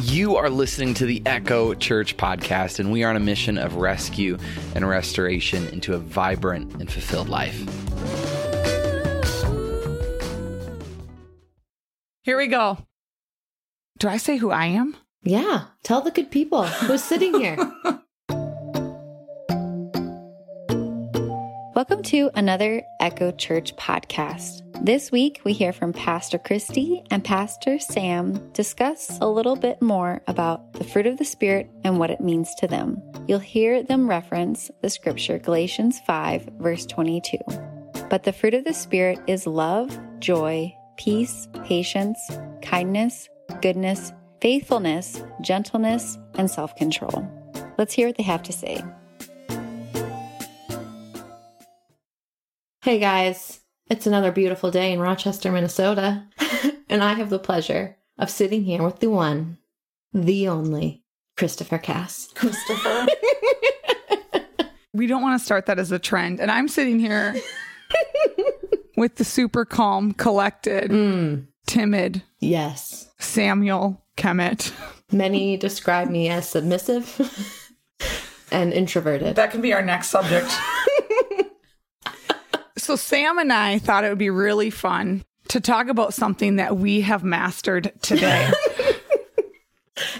You are listening to the Echo Church podcast, and we are on a mission of rescue and restoration into a vibrant and fulfilled life. Here we go. Do I say who I am? Yeah, tell the good people who's sitting here. Welcome to another Echo Church podcast. This week, we hear from Pastor Christy and Pastor Sam discuss a little bit more about the fruit of the Spirit and what it means to them. You'll hear them reference the scripture Galatians 5, verse 22. But the fruit of the Spirit is love, joy, peace, patience, kindness, goodness, faithfulness, gentleness, and self control. Let's hear what they have to say. Hey guys, it's another beautiful day in Rochester, Minnesota, and I have the pleasure of sitting here with the one, the only Christopher Cass. Christopher. we don't want to start that as a trend. And I'm sitting here with the super calm, collected, Mm, timid yes. Samuel Kemet. Many describe me as submissive and introverted. That can be our next subject. So, Sam and I thought it would be really fun to talk about something that we have mastered today.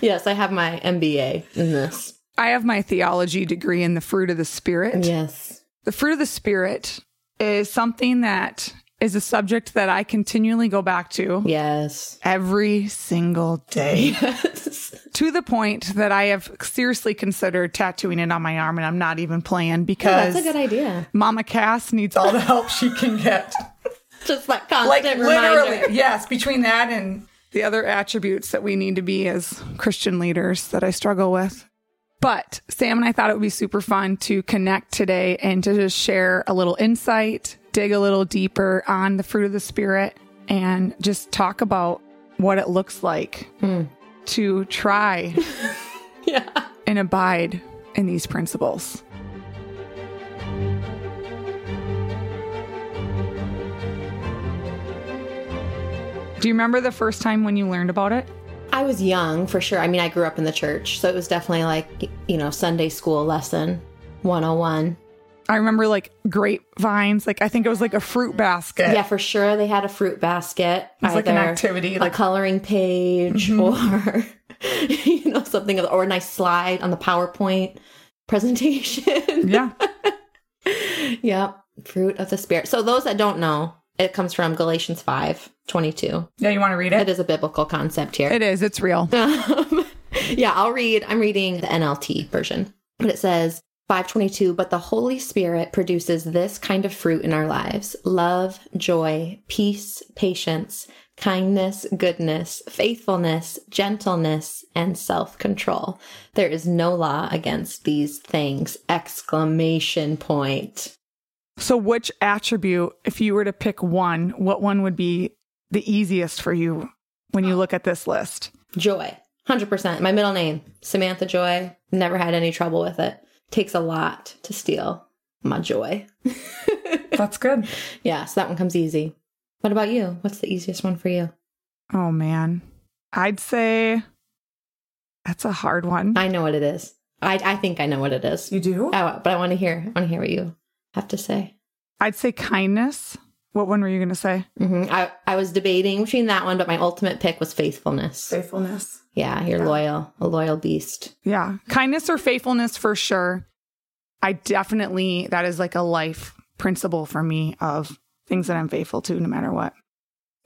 Yes, I have my MBA in this. I have my theology degree in the fruit of the Spirit. Yes. The fruit of the Spirit is something that is a subject that I continually go back to Yes. every single day Yes. to the point that I have seriously considered tattooing it on my arm and I'm not even playing Yeah, because that's a good idea. Mama Cass needs all the help she can get. Just that like constant literally, reminder. yes, between that and the other attributes that we need to be as Christian leaders that I struggle with. But Sam and I thought it would be super fun to connect today and to just share a little insight, dig a little deeper on the fruit of the Spirit, and just talk about what it looks like hmm. to try Yeah. and abide in these principles. Do you remember the first time when you learned about it? I was young for sure. I mean, I grew up in the church, so it was definitely like, you know, Sunday school lesson 101. I remember like grapevines, like I think it was like a fruit basket. Yeah, for sure. They had a fruit basket. It's like an activity, A like- Mm-hmm. coloring page or, you know, something, or a nice slide on the PowerPoint presentation. Yeah. yep. Fruit of the Spirit. So, those that don't know, it comes from Galatians 5 22. Yeah, you want to read It it? is a biblical concept here. It is. It's real. Um, yeah, I'll read. I'm reading the NLT version. But it says 522, but the Holy Spirit produces this kind of fruit in our lives love, joy, peace, patience, kindness, goodness, faithfulness, gentleness, and self control. There is no law against these things! Exclamation point. So, which attribute, if you were to pick one, what one would be the easiest for you when you look at this list? Joy. 100%. My middle name, Samantha Joy. Never had any trouble with it. Takes a lot to steal my joy. That's good. Yeah, so that one comes easy. What about you? What's the easiest one for you? Oh, man. I'd say that's a hard one. I know what it is. I, I think I know what it is. You do? Oh, but I want to hear. I want to hear what you have to say. I'd say kindness. What one were you going to say? hmm I, I was debating between that one, but my ultimate pick was faithfulness. Faithfulness. Yeah, you're loyal, a loyal beast. Yeah. Kindness or faithfulness for sure. I definitely, that is like a life principle for me of things that I'm faithful to no matter what.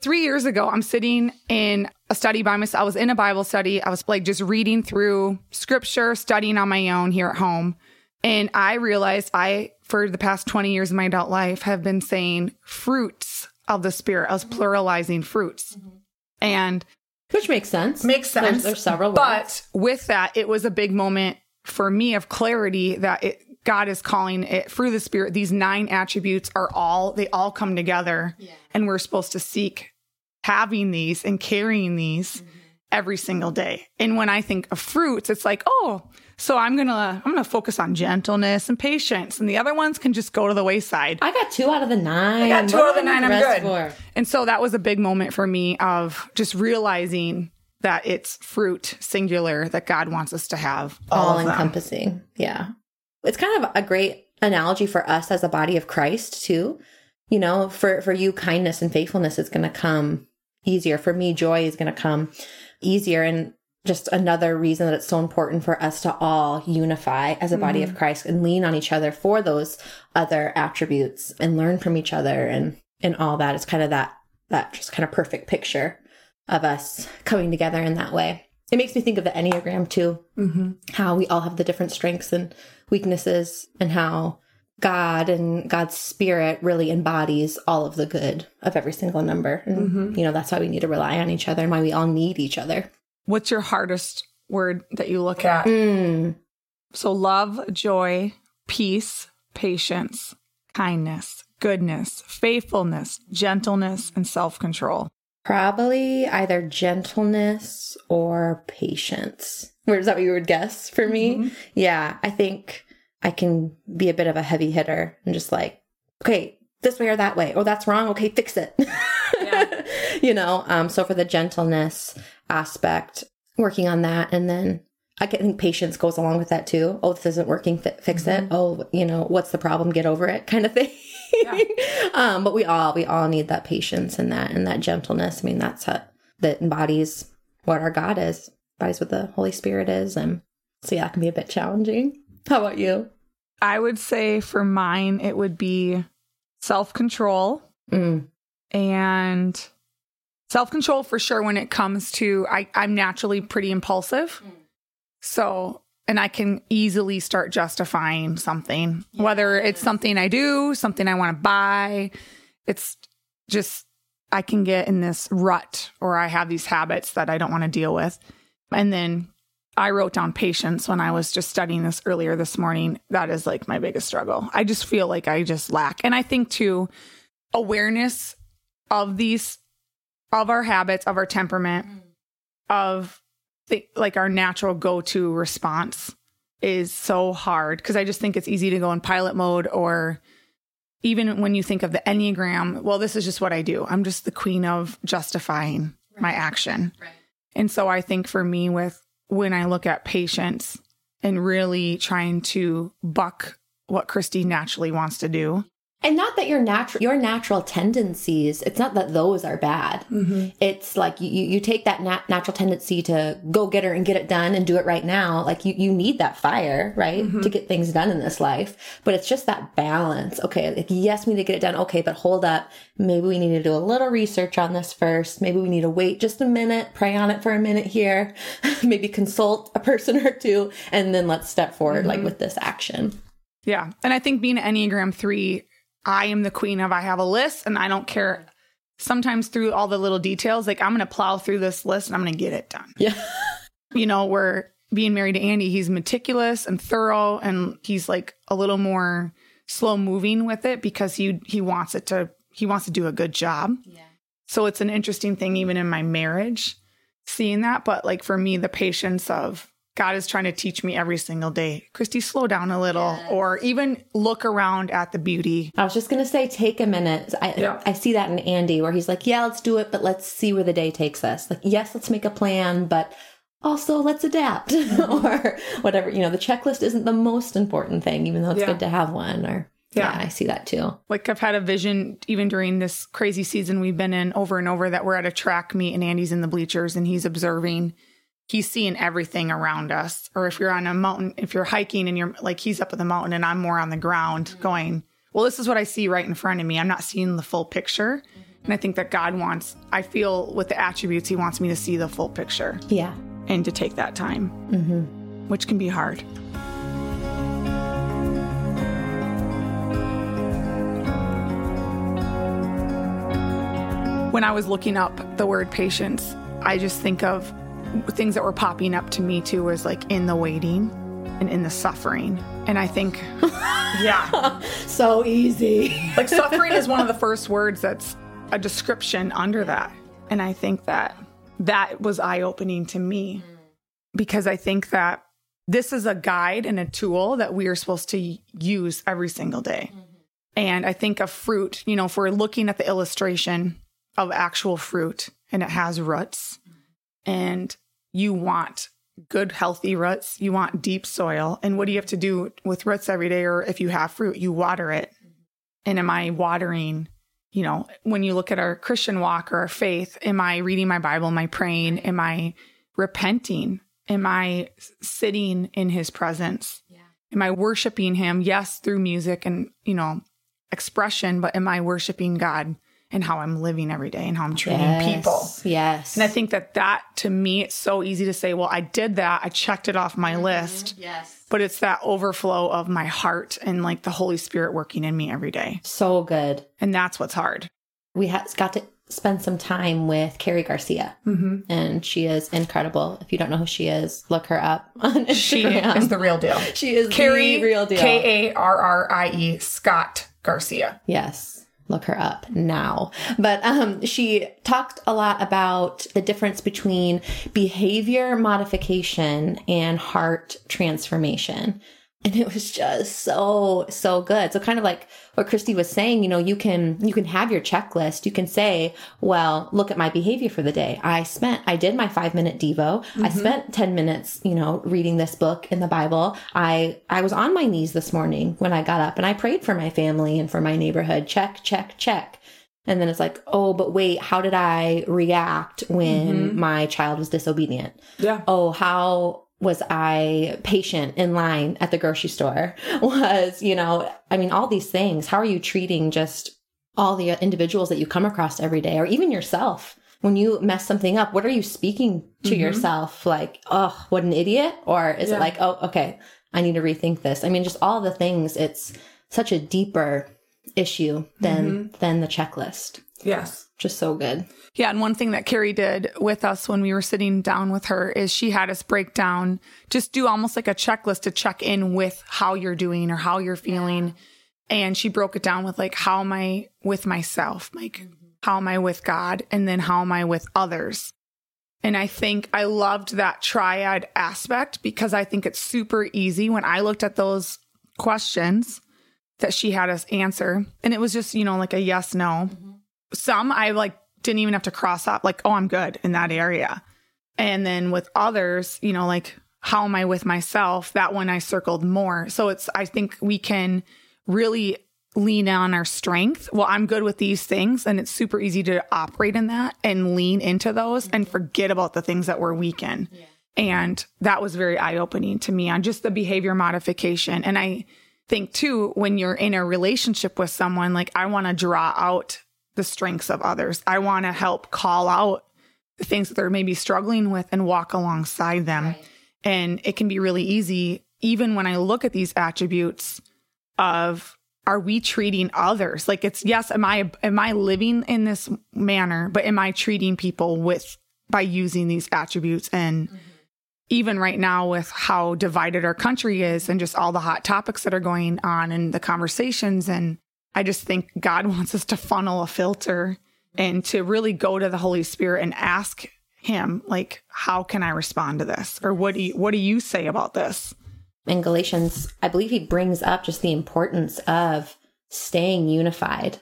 Three years ago, I'm sitting in a study by myself. I was in a Bible study. I was like just reading through scripture, studying on my own here at home. And I realized I, for the past 20 years of my adult life, have been saying fruits of the Spirit. I was pluralizing fruits. And Which makes sense. Makes sense. There's, several words. But with that, it was a big moment for me of clarity that it, God is calling it through the Spirit. These nine attributes are all, they all come together. And we're supposed to seek having these and carrying these Mm-hmm. every single day. And when I think of fruits, it's like, oh, so I'm to I'm to focus on gentleness and patience and the other ones can just go to the wayside. I got two out of the nine. I got two What out of the nine. I'm good. for? And so that was a big moment for me of just realizing that it's fruit singular that God wants us to have all, all encompassing. Yeah. It's kind of a great analogy for us as a body of Christ too. You know, for for you kindness and faithfulness is going to come easier. For me joy is going to come easier and just another reason that it's so important for us to all unify as a body Mm-hmm. of Christ and lean on each other for those other attributes and learn from each other and and all that. It's kind of that that just kind of perfect picture of us coming together in that way. It makes me think of the Enneagram too Mm-hmm. how we all have the different strengths and weaknesses and how God and God's spirit really embodies all of the good of every single number. And, Mhm. you know, that's why we need to rely on each other and why we all need each other. What's your hardest word that you look at? Mm. So, love, joy, peace, patience, kindness, goodness, faithfulness, gentleness, and self control. Probably either gentleness or patience. Where is that what you would guess for me? Yeah, I think I can be a bit of a heavy hitter and just like, okay, this way or that way. Oh, that's wrong. Okay, fix it. you know, um, so for the gentleness aspect, working on that. And then I think patience goes along with that too. Oh, this isn't working. Fi- fix it. Oh, you know, what's the problem? Get over it kind of thing. um, but we all, we all need that patience and that, and that gentleness. I mean, that's how, that embodies what our God is, embodies what the Holy Spirit is. And so yeah, it can be a bit challenging. How about you? I would say for mine, it would be self control Mm. and self control for sure when it comes to, I, I'm naturally pretty impulsive. Mm. So, and I can easily start justifying something, whether it's something I do, something I want to buy. It's just, I can get in this rut or I have these habits that I don't want to deal with. And then I wrote down patience when I was just studying this earlier this morning. That is like my biggest struggle. I just feel like I just lack. And I think too, awareness of these, of our habits, of our temperament, mm. of the, like our natural go to response is so hard because I just think it's easy to go in pilot mode or even when you think of the Enneagram, well, this is just what I do. I'm just the queen of justifying my action. And so I think for me, with when I look at patience and really trying to buck what Christy naturally wants to do, And not that your natural your natural tendencies, it's not that those are bad. Mm-hmm. It's like you, you take that nat- natural tendency to go get her and get it done and do it right now. Like you, you need that fire, right? Mm-hmm. To get things done in this life. But it's just that balance. Okay. Like, yes, we need to get it done. Okay. But hold up. Maybe we need to do a little research on this first. Maybe we need to wait just a minute, pray on it for a minute here, maybe consult a person or two, and then let's step forward like mm-hmm. with this action. Yeah. And I think being Enneagram 3, I am the queen of I have a list and I don't care sometimes through all the little details. Like I'm going to plow through this list and I'm going to get it done. Yeah. You know, where being married to Andy, he's meticulous and thorough and he's like a little more slow moving with it because he he wants it to he wants to do a good job. Yeah. So it's an interesting thing even in my marriage seeing that, but like for me the patience of God is trying to teach me every single day. Christy, slow down a little, or even look around at the beauty. I was just gonna say, take a minute. I Yeah. I see that in Andy, where he's like, "Yeah, let's do it, but let's see where the day takes us." Like, yes, let's make a plan, but also let's adapt, or whatever. You know, the checklist isn't the most important thing, even though it's Yeah. good to have one. Or Yeah. yeah, I see that too. Like I've had a vision even during this crazy season we've been in over and over that we're at a track meet and Andy's in the bleachers and he's observing. He's seeing everything around us. Or if you're on a mountain, if you're hiking and you're like he's up at the mountain and I'm more on the ground mm-hmm. going, well, this is what I see right in front of me. I'm not seeing the full picture. Mm-hmm. And I think that God wants, I feel with the attributes, He wants me to see the full picture Yeah. and to take that time, mm-hmm. which can be hard. When I was looking up the word patience, I just think of things that were popping up to me too was like in the waiting and in the suffering. And I think, yeah, So easy. like suffering is one of the first words that's a description under that. And I think that that was eye opening to me because I think that this is a guide and a tool that we are supposed to use every single day. Mm-hmm. And I think of fruit, you know, if we're looking at the illustration of actual fruit and it has roots, mm-hmm. and you want good, healthy roots. You want deep soil. And what do you have to do with roots every day? Or if you have fruit, you water it. And am I watering? You know, when you look at our Christian walk or our faith, am I reading my Bible? Am I praying? Am I repenting? Am I sitting in his presence? Yeah. Am I worshiping him? Yes, through music and, you know, expression, but am I worshiping God and how I'm living every day and how I'm treating Yes. people? Yes. And I think that that to me, it's so easy to say, well, I did that. I checked it off my list, yes. but it's that overflow of my heart and like the Holy Spirit working in me every day. So good. And that's what's hard. We ha- got to spend some time with Carrie Garcia, Mm-hmm. and she is incredible. If you don't know who she is, look her up on Instagram. She is the real deal. she is Carrie, the real deal. K A R R I E, Scott Garcia. Yes. Look her up now. But um, she talked a lot about the difference between behavior modification and heart transformation. And it was just so, so good. So kind of like what Christy was saying, you know, you can, you can have your checklist. You can say, well, look at my behavior for the day. I spent, I did my five minute Devo. I mm-hmm. spent 10 minutes, you know, reading this book in the Bible. I, I was on my knees this morning when I got up and I prayed for my family and for my neighborhood. Check, check, check. And then it's like, oh, but wait, how did I react when mm-hmm. my child was disobedient? Yeah. oh, how was I patient in line at the grocery store? Was, you know, I mean, all these things. How are you treating just all the individuals that you come across every day or even yourself? When you mess something up, what are you speaking to mm-hmm. yourself? Like, oh, what an idiot? Or is Yeah. it like, oh, okay, I need to rethink this? I mean, just all the things. It's such a deeper issue than mm-hmm. than the checklist. Yes. Just so good. Yeah, and one thing that Carrie did with us when we were sitting down with her is she had us break down, just do almost like a checklist to check in with how you're doing or how you're feeling. And she broke it down with like, how am I with myself? Like, how am I with God? And then how am I with others? And I think I loved that triad aspect because I think it's super easy when I looked at those questions that she had us answer. And it was just, you know, like a yes, no. Mm-hmm. Some I like didn't even have to cross off, like, oh, I'm good in that area. And then with others, you know, like, how am I with myself? That one I circled more. So it's, I think we can really lean on our strength. Well, I'm good with these things. And it's super easy to operate in that and lean into those and forget about the things that we're weak in. And that was very eye opening to me on just the behavior modification. And I think too, when you're in a relationship with someone, like I want to draw out the strengths of others. I want to help call out the things that they're maybe struggling with and walk alongside them. And it can be really easy, even when I look at these attributes of are we treating others like it's yes am i am i living in this manner but am i treating people with by using these attributes and mm-hmm. even right now with how divided our country is and just all the hot topics that are going on and the conversations and i just think god wants us to funnel a filter and to really go to the holy spirit and ask him like how can i respond to this? Or what do you what do you say about this? In Galatians, I believe he brings up just the importance of staying unified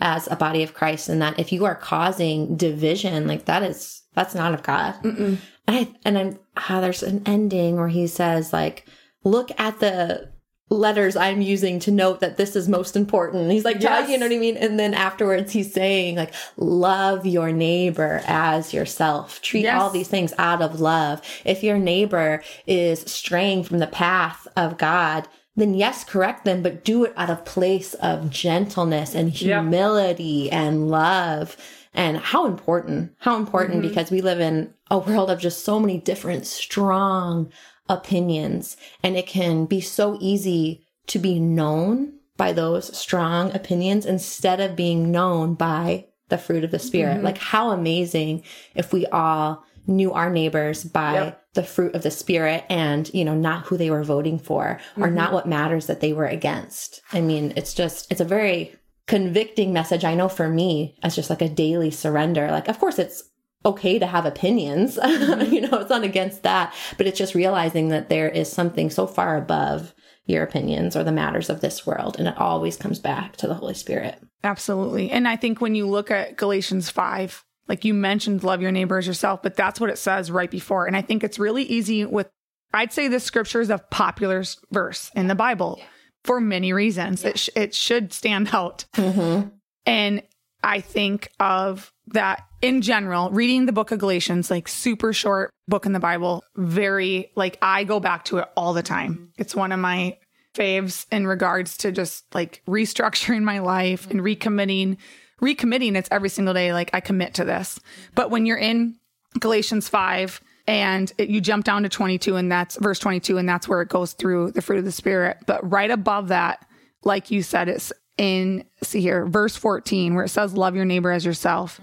as a body of Christ, and that if you are causing division, like that is that's not of God. And I and I'm ah, there's an ending where he says like, look at the letters I'm using to note that this is most important. He's like, Yes. you know what I mean? And then afterwards he's saying like, love your neighbor as yourself. Treat Yes. all these things out of love. If your neighbor is straying from the path of God, then yes, correct them, but do it out of place of gentleness and humility and love. And how important, how important mm-hmm. because we live in a world of just so many different strong opinions and it can be so easy to be known by those strong opinions instead of being known by the fruit of the spirit. Mm-hmm. Like how amazing if we all knew our neighbors by Yep. the fruit of the spirit and, you know, not who they were voting for or mm-hmm. not what matters that they were against. I mean, it's just, it's a very convicting message. I know for me, as just like a daily surrender. Like, of course, it's okay to have opinions. Mm-hmm. you know, it's not against that, but it's just realizing that there is something so far above your opinions or the matters of this world. And it always comes back to the Holy Spirit. Absolutely. And I think when you look at Galatians 5, Like you mentioned, love your neighbor as yourself, but that's what it says right before. And I think it's really easy with, I'd say this scripture is a popular verse in the Bible for many reasons. It, sh- it should stand out. Mm-hmm. And I think of that in general, reading the book of Galatians, like super short book in the Bible, very like I go back to it all the time. It's one of my faves in regards to just like restructuring my life and recommitting. Recommitting, it's every single day, like I commit to this. But when you're in Galatians 5 and it, you jump down to 22, and that's verse 22, and that's where it goes through the fruit of the Spirit. But right above that, like you said, it's in, see here, verse 14, where it says, Love your neighbor as yourself.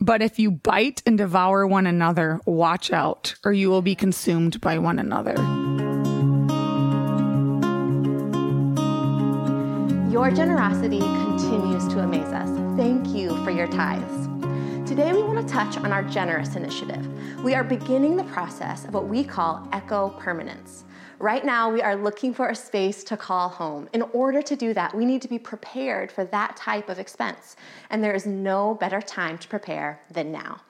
But if you bite and devour one another, watch out, or you will be consumed by one another. Your generosity continues to amaze us. Thank you for your tithes. Today, we want to touch on our generous initiative. We are beginning the process of what we call echo permanence. Right now, we are looking for a space to call home. In order to do that, we need to be prepared for that type of expense. And there is no better time to prepare than now.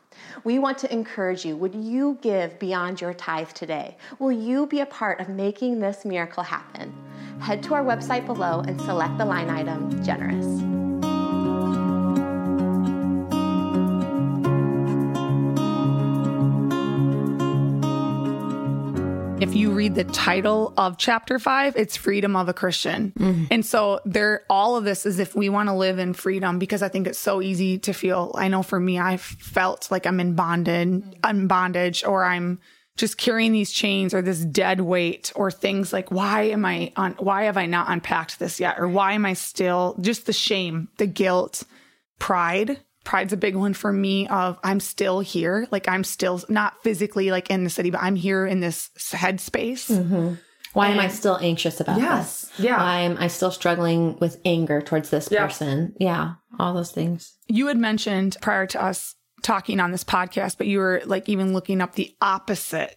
We want to encourage you. Would you give beyond your tithe today? Will you be a part of making this miracle happen? Head to our website below and select the line item Generous. If you read the title of chapter five, it's freedom of a Christian. Mm-hmm. And so there, all of this is if we want to live in freedom, because I think it's so easy to feel, I know for me, I felt like I'm in bondage, I'm bondage, or I'm just carrying these chains or this dead weight or things like, why am I on, why have I not unpacked this yet? Or why am I still just the shame, the guilt, pride pride's a big one for me of i'm still here like i'm still not physically like in the city but i'm here in this headspace mm-hmm. Why am I still anxious about Yes. this? Yeah. Why am I still struggling with anger towards this Yeah. person? Yeah. All those things. you had mentioned prior to us talking on this podcast but you were like even looking up the opposite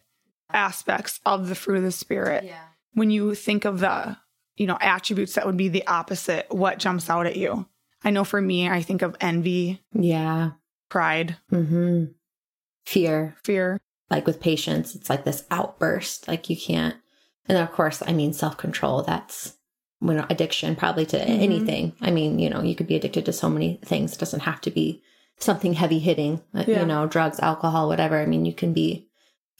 aspects of the fruit of the spirit yeah. when you think of the you know attributes that would be the opposite what jumps out at you i know for me i think of envy Yeah. pride hmm Fear. fear Like with patience, it's like this outburst. Like you can't. And of course, I mean, self control. That's when addiction probably to Mm-hmm. anything. I mean, you know, you could be addicted to so many things. It doesn't have to be something heavy hitting, Yeah. you know, drugs, alcohol, whatever. I mean, you can be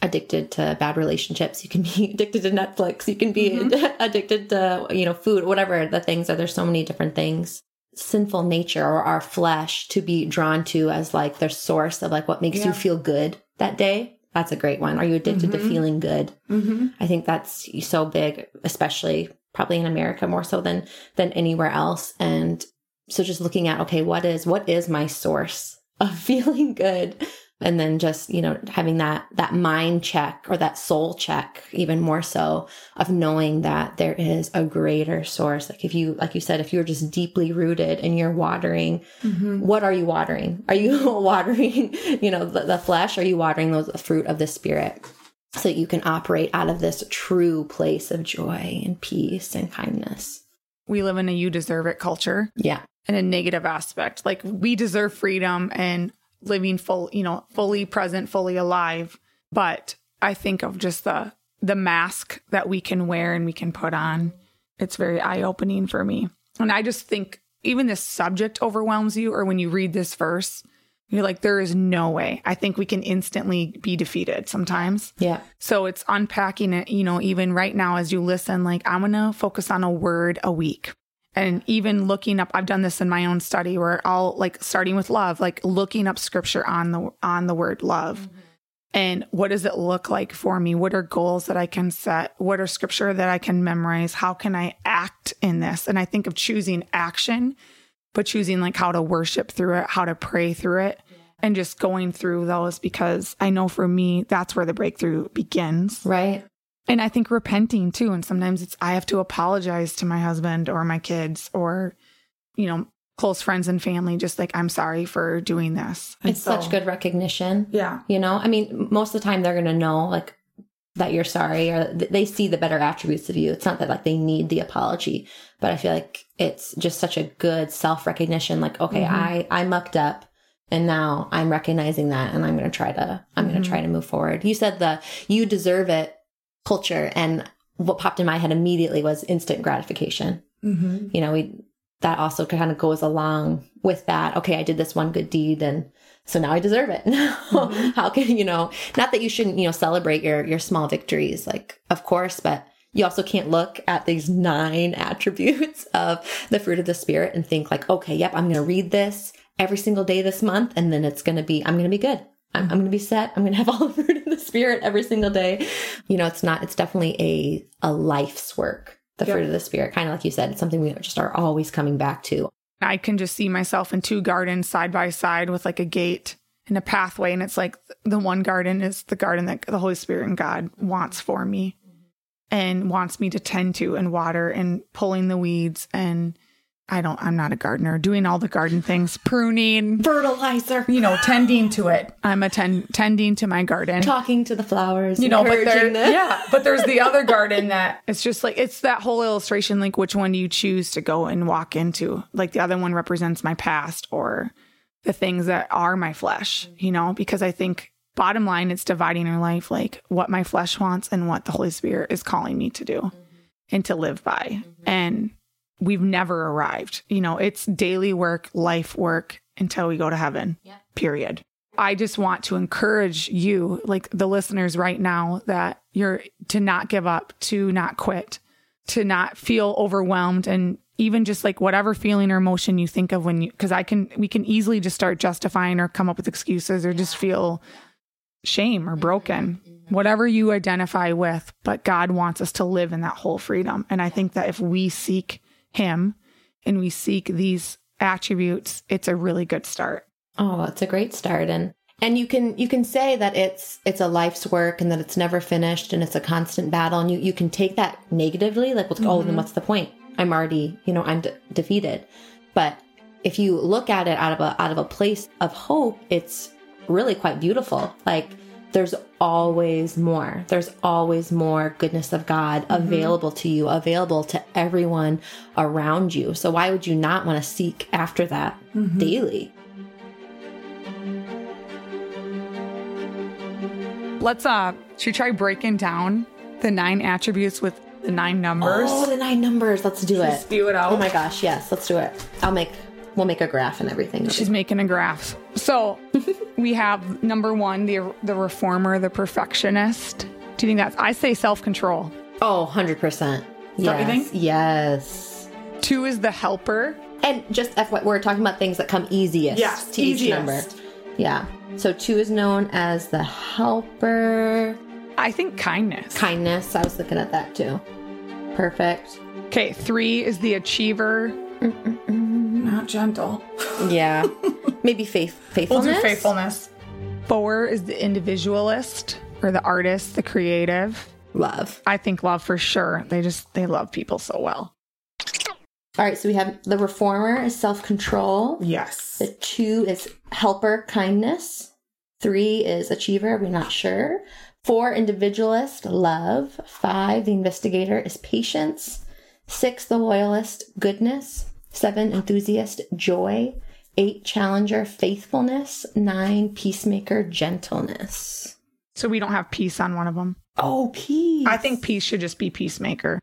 addicted to bad relationships. You can be addicted to Netflix. You can be Mm-hmm. addicted to, you know, food, whatever the things are. There's so many different things. Sinful nature or our flesh to be drawn to as like their source of like what makes Yeah. you feel good that day. That's a great one. Are you addicted to feeling good? mm-hmm. I think that's so big, especially probably in America more so than than anywhere else. And so just looking at okay, what is what is my source of feeling good? And then just, you know, having that that mind check or that soul check, even more so, of knowing that there is a greater source. Like if you like you said, if you're just deeply rooted and you're watering, mm-hmm. what are you watering? Are you watering, you know, the, the flesh? Are you watering those the fruit of the spirit? so that you can operate out of this true place of joy and peace and kindness. we live in a you deserve it culture Yeah. in a negative aspect. Like we deserve freedom and living full, you know, fully present, fully alive. But I think of just the the mask that we can wear and we can put on. It's very eye opening for me. And I just think even this subject overwhelms you, or when you read this verse, you're like, there is no way. I think we can instantly be defeated sometimes. Yeah. So it's unpacking it, you know, even right now as you listen, like I'm going to focus on a word a week. And even looking up, I've done this in my own study where I'll like starting with love, like looking up scripture on the on the word love. Mm-hmm. And what does it look like for me? What are goals that I can set? What are scripture that I can memorize? How can I act in this? And I think of choosing action, but choosing like how to worship through it, how to pray through it, and just going through those because I know for me, that's where the breakthrough begins. Right. And I think repenting too. And sometimes it's, I have to apologize to my husband or my kids or, you know, close friends and family, just like, I'm sorry for doing this. And It's so- such good recognition. Yeah. You know, I mean, most of the time they're going to know like that you're sorry or th- they see the better attributes of you. It's not that like they need the apology, but I feel like it's just such a good self recognition. Like, okay, mm-hmm. I, I mucked up. And now I'm recognizing that and I'm going to try to, I'm going to mm-hmm. try to move forward. You said the you deserve it culture. And what popped in my head immediately was instant gratification. Mm-hmm. You know, we, that also kind of goes along with that. Okay, I did this one good deed and so now I deserve it. How can, you know, not that you shouldn't, you know, celebrate your, your small victories, like, of course, but you also can't look at these nine attributes of the fruit of the spirit and think like, okay, yep, I'm going to read this every single day this month. And then it's going to be, I'm going to be good. I'm, I'm going to be set. I'm going to have all the fruit of the spirit every single day. You know, it's not, it's definitely a, a life's work. The Yep. fruit of the spirit, kind of like you said, it's something we just are always coming back to. I can just see myself in two gardens side by side with like a gate and a pathway. And it's like the one garden is the garden that the Holy Spirit and God wants for me and wants me to tend to and water and pulling the weeds. And I don't, I'm not a gardener, doing all the garden things, pruning, Fertilizer, you know, tending to it. I'm a ten, tending to my garden. talking to the flowers, you know, but there, them. yeah, but there's the other garden that it's just like it's that whole illustration. Like, which one do you choose to go and walk into? Like, the other one represents my past or the things that are my flesh, you know, because I think bottom line, it's dividing our life like what my flesh wants and what the Holy Spirit is calling me to do and to live by. Mm-hmm. And we've never arrived. You know, it's daily work, life work until we go to heaven, period. I just want to encourage you, like the listeners right now, that you're to not give up, to not quit, to not feel overwhelmed and even just like whatever feeling or emotion you think of when you because I can we can easily just start justifying or come up with excuses or just feel shame or broken. Mm-hmm. Whatever you identify with, but God wants us to live in that whole freedom. And I think that if we seek him and we seek these attributes, it's a really good start. Oh, it's a great start and and you can you can say that it's it's a life's work and that it's never finished and it's a constant battle and you you can take that negatively like what's oh then mm-hmm. what's the point? I'm already, you know, I'm de- defeated. But if you look at it out of a out of a place of hope, it's really quite beautiful. Like there's always more. There's always more goodness of God available to you, available to everyone around you. So why would you not want to seek after that daily? Let's uh should we try breaking down the nine attributes with the nine numbers? Oh, the nine numbers. Let's do it. spew it out. Oh my gosh, yes, let's do it. I'll make we'll make a graph and everything. She's making a graph. So we have number one, the the reformer, the perfectionist. Do you think that's I say self-control. oh, 100%. that you Yes. Yes. Two is the helper. And just FY, we're talking about things that come easiest Yes, to each easiest. number. Yeah. So two is known as the helper. I think kindness. Kindness. I was looking at that too. Perfect. Okay, three is the achiever. Mm, mm, mm. Not gentle. Yeah. Maybe faith We'll faithfulness. do faithfulness. Four is the individualist or the artist, the creative. Love. I think love for sure. They just they love people so well. All right. So we have the reformer is self control. Yes. The two is helper, kindness. Three is achiever, we're not sure. Four, individualist, love. Five, the investigator is patience. Six, the loyalist, goodness. Seven, enthusiast, joy. Eight, challenger, faithfulness. Nine, peacemaker, gentleness. So we don't have peace on one of them. Oh, peace. I think peace should just be peacemaker.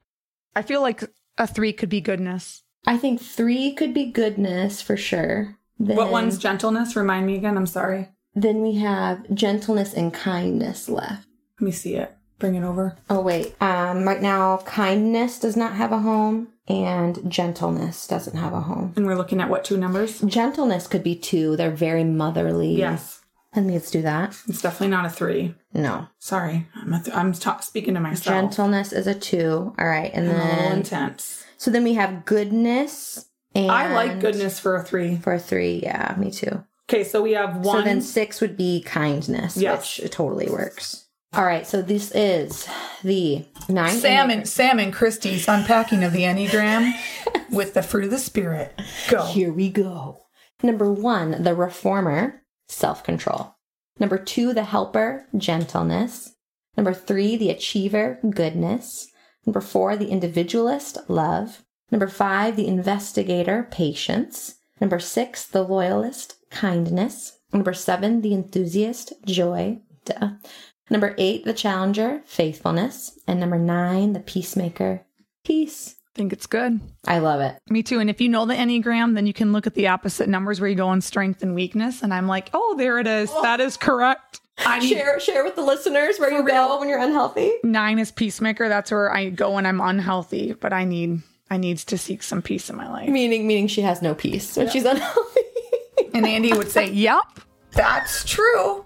I feel like a three could be goodness. I think three could be goodness for sure. Then, What one's gentleness? Remind me again. I'm sorry. Then we have gentleness and kindness left. Let me see it. Bring it over. Oh wait. Um right now kindness does not have a home and gentleness doesn't have a home. And we're looking at what two numbers? Gentleness could be two. They're very motherly. Yes. And let's do that. It's definitely not a three. No. Sorry. I'm, a th- I'm ta- speaking to myself. Gentleness is a two. All right. And I'm a little then intense. so then we have goodness and I like goodness for a three. for a three. Yeah, me too. Okay, so we have one. So then six would be kindness, Yes. which totally works. All right, so this is the nine. Sam and Sam and Christy's unpacking of the Enneagram with the fruit of the spirit. Go. Here we go. Number one, the reformer, self control. Number two, the helper, gentleness. Number three, the achiever, goodness. Number four, the individualist, love. Number five, the investigator, patience. Number six, the loyalist, kindness. Number seven, the enthusiast, joy. Duh. Number eight, the challenger, faithfulness. And number nine, the peacemaker, peace. think it's good. I love it. Me too. And if you know the Enneagram, then you can look at the opposite numbers where you go on strength and weakness. And I'm like, oh, there it is. That is correct. I need Share share with the listeners where you go when you're unhealthy. nine is peacemaker. That's where I go when I'm unhealthy, but I need I need to seek some peace in my life. Meaning meaning she has no peace when she's unhealthy. And Andy would say, Yep, that's true.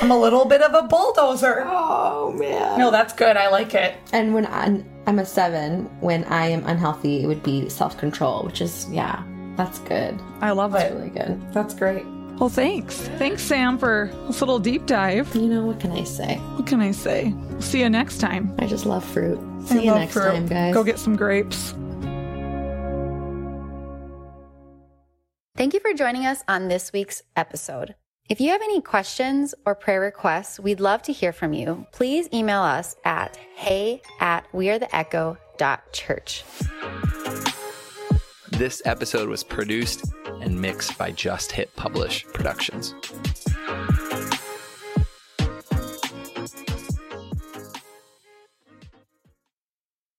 I'm a little bit of a bulldozer. oh man. No, that's good. I like it. And when I'm, I'm a seven, when I am unhealthy, it would be self control, which is yeah, that's good. I love That's it. really good. That's great. Well, thanks. Thanks, Sam, for this little deep dive. You know what can I say? What can I say? See you next time. I just love fruit. I See you next fruit. time, guys. Go get some grapes. Thank you for joining us on this week's episode. If you have any questions or prayer requests, we'd love to hear from you. Please email us at hey at wearetheecho.church. This episode was produced and mixed by Just Hit Publish Productions.